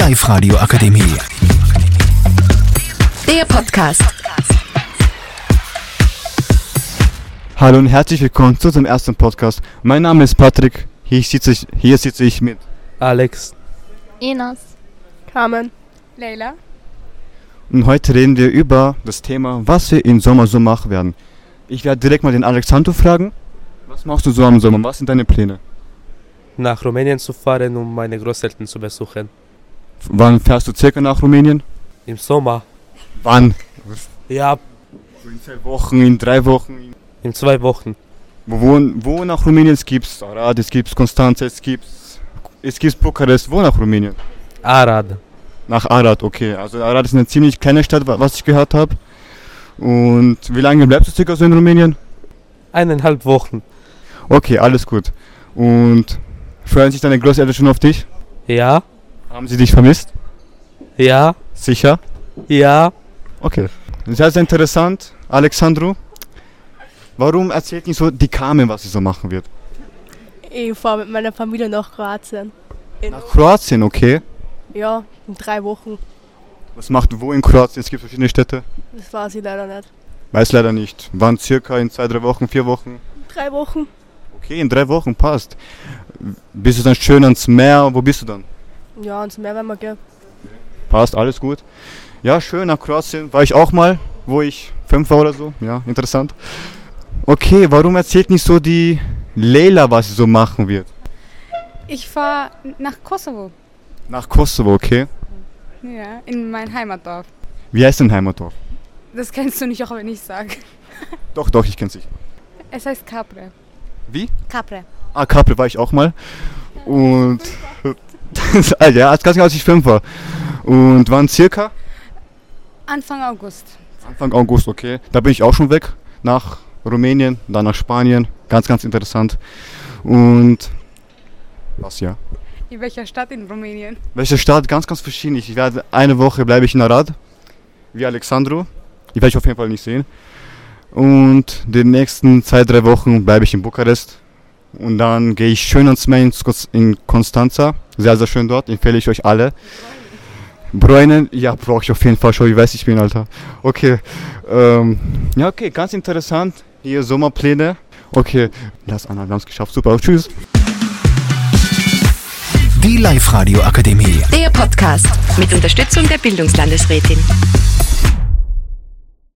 Live-Radio Akademie. Der Podcast. Hallo und herzlich willkommen zu unserem ersten Podcast. Mein Name ist Patrick. Hier sitze ich, hier sitze ich mit. Alex. Enas. Carmen. Leila. Und heute reden wir über das Thema, was wir im Sommer so machen werden. Ich werde direkt mal den Alexander fragen. Was machst du so am Sommer? Was sind deine Pläne? Nach Rumänien zu fahren, um meine Großeltern zu besuchen. Wann fährst du circa nach Rumänien? Im Sommer. Wann? Ja, So in zwei Wochen, in drei Wochen. in zwei Wochen. Wo, wo, nach Rumänien? Es gibt Arad, es gibt Konstanz, es gibt es gibt Bukarest. Wo nach Rumänien? Arad. Nach Arad, okay. Also Arad ist eine ziemlich kleine Stadt, wa- was ich gehört habe. Und wie lange bleibst du circa so in Rumänien? Eineinhalb Wochen. Okay, alles gut. Und freuen sich deine Großeltern schon auf dich? Ja, Haben sie dich vermisst? ja, Sicher? ja. Okay. Sehr, sehr interessant. Alexandru, warum erzählt nicht so die Carmen, was sie so machen wird? Ich fahre mit meiner Familie nach Kroatien. In, Nach Kroatien, okay. ja, in drei Wochen. Was macht wo in Kroatien? Es gibt verschiedene Städte. Das weiß ich leider nicht. Weiß leider nicht. Wann circa in zwei, drei Wochen, vier Wochen? Drei Wochen? Okay, in drei Wochen passt. Bist du dann schön ans Meer? Wo bist du dann? Ja, ins Meer werden wir gehen. Passt, alles gut. Ja, schön, nach Kroatien war ich auch mal, wo ich fünf war oder so. Ja, interessant. Okay, warum erzählt nicht so die Leila, was sie so machen wird? Ich fahre nach Kosovo. Nach Kosovo, okay. Ja, in mein Heimatdorf. Wie heißt dein Heimatdorf? Das kennst du nicht, auch wenn ich sage. Doch, doch, ich kenn's sicher. Es heißt Capre. Wie? Capre. Ah, Capri war ich auch mal. Und. Ja, als ganz genau, als ich fünf war. Und wann circa? Anfang August. Anfang August, okay. Da bin ich auch schon weg. Nach Rumänien, dann nach Spanien. Ganz, ganz interessant. Und. Was ja? In welcher Stadt in Rumänien? Welche Stadt? Ganz, ganz verschieden. Ich werde eine Woche bleibe ich in Arad, wie Alexandro. Die werde ich auf jeden Fall nicht sehen. Und die nächsten zwei, drei Wochen bleibe ich in Bukarest. Und dann gehe ich schön ans Meer in Skos- in Konstanza. Sehr, sehr schön dort. Empfehle ich euch alle. Bräunen, ja, brauche ich auf jeden Fall schon. Ich weiß, ich bin, Alter. Okay. Ähm, ja, okay, ganz interessant. Hier Sommerpläne. Okay, das Anna, wir haben es geschafft. Super, tschüss. Die Live-Radio Akademie. Der Podcast mit Unterstützung der Bildungslandesrätin.